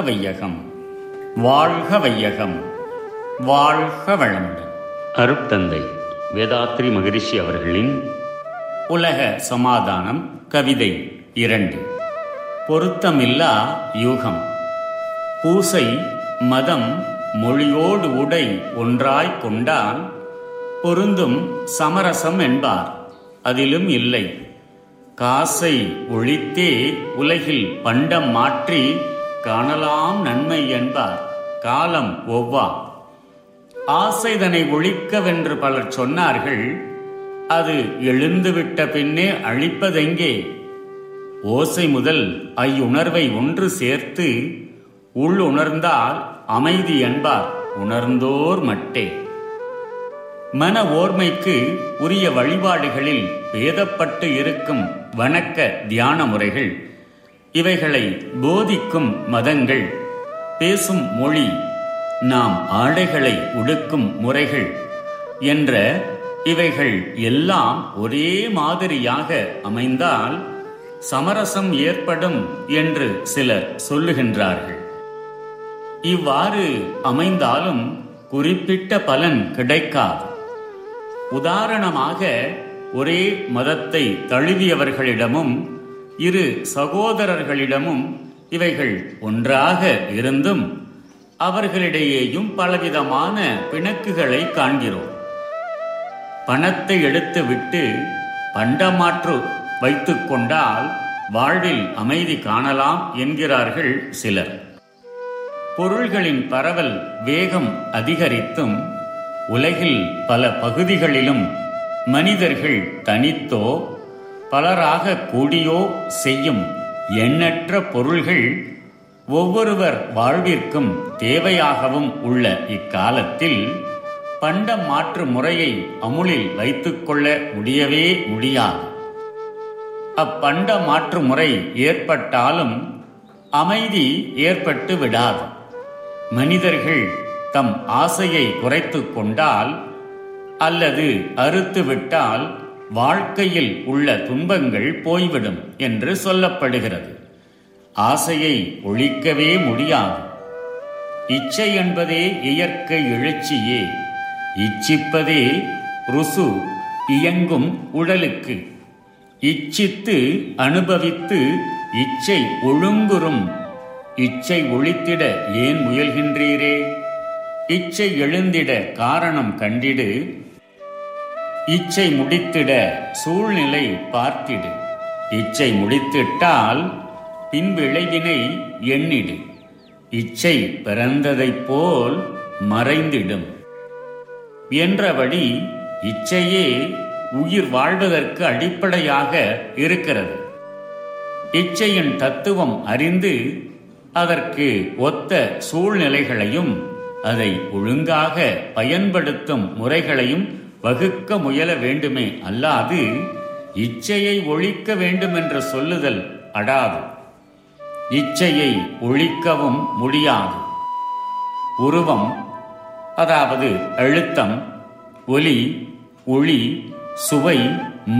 வையகம். வாழ்க வையகம். வாழ்க வளமுடன். அருட்தந்தை வேதாத்ரி மகரிஷி அவர்களின் உலக சமாதானம் கவிதை இரண்டு. பொருத்தமில்லா யூகம். பூசை மதம் மொழியோடு உடை ஒன்றாய்க் கொண்டால் பொருந்தும் சமரசம் என்பார். அதிலும் இல்லை. காசை ஒழித்தே உலகில் பண்டம் மாற்றி காணலாம் நன்மை என்பார். காலம் ஒவ்வா. ஆசைதனை ஒழிக்கவென்று பலர் சொன்னார்கள் அது எழுந்துவிட்ட பின்னே அழிப்பதெங்கே? ஓசை முதல் ஐயுணர்வை ஒன்று சேர்த்து உள் உணர்ந்தால் அமைதி என்பார் உணர்ந்தோர் மட்டே. மன ஓர்மைக்கு உரிய வழிபாடுகளில் பேதப்பட்டு இருக்கும் வணக்க தியான முறைகள் இவைகளை போதிக்கும் மதங்கள் பேசும் மொழி நாம் ஆடைகளை உடுக்கும் முறைகள் என்ற இவைகள் எல்லாம் ஒரே மாதிரியாக அமைந்தால் சமரசம் ஏற்படும் என்று சிலர் சொல்லுகின்றார்கள். இவ்வாறு அமைந்தாலும் குறிப்பிட்ட பலன் கிடைக்காது. உதாரணமாக ஒரே மதத்தை தழுவியவர்களிடமும் இரு சகோதரர்களிடமும் இவைகள் ஒன்றாக இருந்தும் அவர்களிடையேயும் பலவிதமான பிணக்குகளை காண்கிறோம். பணத்தை எடுத்து விட்டு பண்டமாற்று வைத்துக் கொண்டால் வாழ்வில் அமைதி காணலாம் என்கிறார்கள் சிலர். பொருள்களின் பரவல் வேகம் அதிகரித்தும் உலகில் பல பகுதிகளிலும் மனிதர்கள் தனித்தோ பலராக கூடியோ செய்யும் எண்ணற்ற பொருள்கள் ஒவ்வொருவர் வாழ்விற்கும் தேவையாகவும் உள்ள இக்காலத்தில் பண்ட மாற்று முறையை அமுலில் வைத்துக்கொள்ள முடியவே முடியாது. அப்பண்ட மாற்று முறை ஏற்பட்டாலும் அமைதி ஏற்பட்டு விடாது. மனிதர்கள் தம் ஆசையை குறைத்து கொண்டால் அல்லது அறுத்துவிட்டால் வாழ்க்கையில் உள்ள துன்பங்கள் போய்விடும் என்று சொல்லப்படுகிறது. ஆசையை ஒழிக்கவே முடியாது. இச்சை என்பதே இயற்கை எழுச்சியே. இச்சிப்பதே ருசு இயங்கும் உடலுக்கு. இச்சித்து அனுபவித்து இச்சை ஒழுங்குறும். இச்சை ஒழித்திட ஏன் முயல்கின்றீரே? இச்சை எழுந்திட காரணம் கண்டிடு. இச்சை முடித்திட சூழ்நிலை பார்த்திடு. இச்சை முடித்திட்டால் பின்விளைவினை எண்ணிடு. இச்சை பிறந்ததைப் போல் மறைந்திடும். என்றபடி இச்சையே உயிர் வாழ்வதற்கு அடிப்படையாக இருக்கிறது. இச்சையின் தத்துவம் அறிந்து அதற்கு ஒத்த சூழ்நிலைகளையும் அதை ஒழுங்காக பயன்படுத்தும் முறைகளையும் வகுக்க முயல வேண்டுமே. அல்லாது இச்சையை ஒழிக்க வேண்டுமென்று சொல்லுதல் அடாது. இச்சையை ஒழிக்கவும் முடியாது. உருவம் அதாவது அழுத்தம் ஒலி ஒளி சுவை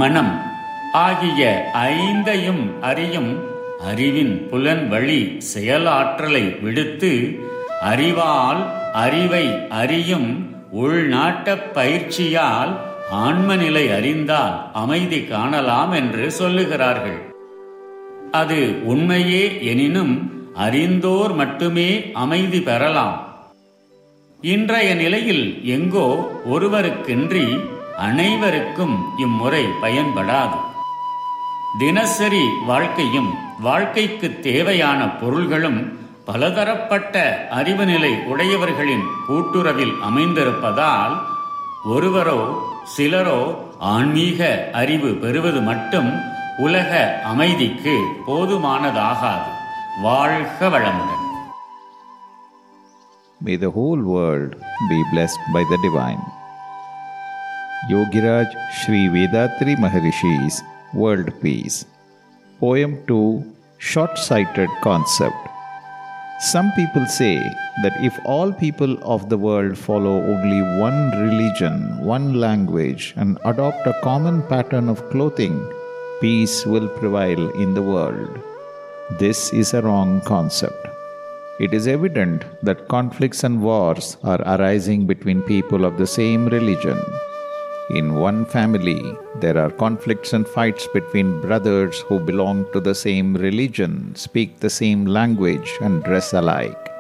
மனம் ஆகிய ஐந்தையும் அறியும் அறிவின் புலன் வழி செயலாற்றலை விடுத்து அறிவால் அறிவை அறியும் உள்நாட்ட பயிற்சியால் ஆன்மநிலை அறிந்தால் அமைதி காணலாம் என்று சொல்லுகிறார்கள். அது உண்மையே எனினும் அறிந்தோர் மட்டுமே அமைதி பெறலாம். இன்றைய நிலையில் எங்கோ ஒருவருக்கின்றி அனைவருக்கும் இம்முறை பயன்படாது. தினசரி வாழ்க்கையும் வாழ்க்கைக்கு தேவையான பொருள்களும் பலதரப்பட்ட அறிவு நிலை உடையவர்களின் கூட்டுறவில் அமைந்திருப்பதால் ஒருவரோ சிலரோ ஆன்மீக அறிவு பெறுவது மட்டும் உலக அமைதிக்கு போதுமானதாகாது வாழ்க வளமுடன் May the whole world be blessed by the divine. Yogiraj Sri Vedatri Maharishi's World Peace. Poem 2 Short sighted Concept. Some people say that if all people of the world follow only one religion, one language, and adopt a common pattern of clothing, peace will prevail in the world. This is a wrong concept. It is evident that conflicts and wars are arising between people of the same religion. In one family, there are conflicts and fights between brothers who belong to the same religion, speak the same language, and dress alike.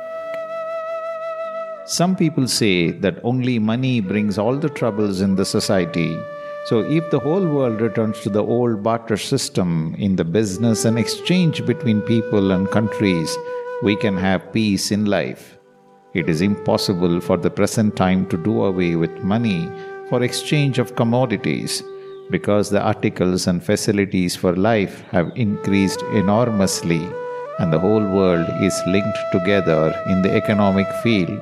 Some people say that only money brings all the troubles in the society. So, if the whole world returns to the old barter system in the business and exchange between people and countries, we can have peace in life. It is impossible for the present time to do away with money for exchange of commodities because the articles and facilities for life have increased enormously and the whole world is linked together in the economic field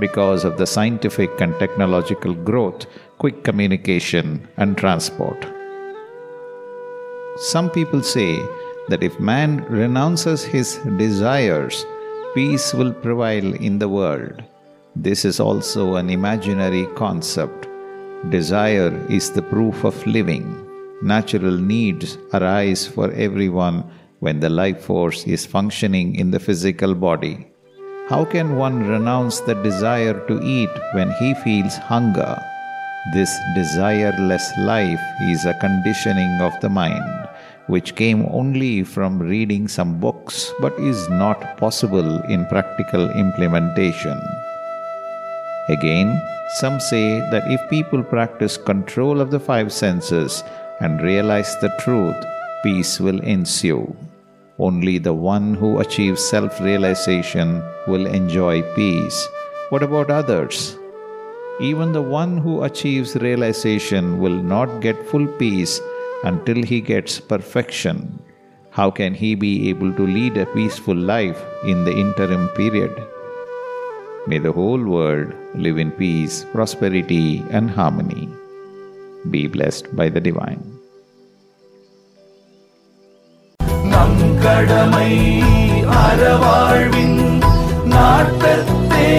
because of the scientific and technological growth, quick communication, and transport. Some people say that if man renounces his desires, peace will prevail in the world. This is also an imaginary concept. Desire is the proof of living. Natural needs arise for everyone when the life force is functioning in the physical body. How can one renounce the desire to eat when he feels hunger? This desireless life is a conditioning of the mind, which came only from reading some books but is not possible in practical implementation. Again, some say that if people practice control of the five senses and realize the truth, peace will ensue. Only the one who achieves self realization will enjoy peace. What about others? Even the one who achieves realization will not get full peace until he gets perfection. How can he be able to lead a peaceful life in the interim period? May the whole world live in peace, prosperity, and harmony. Be blessed by the Divine. நம் கடமை அறவாழ்வின் நாட்டத்தே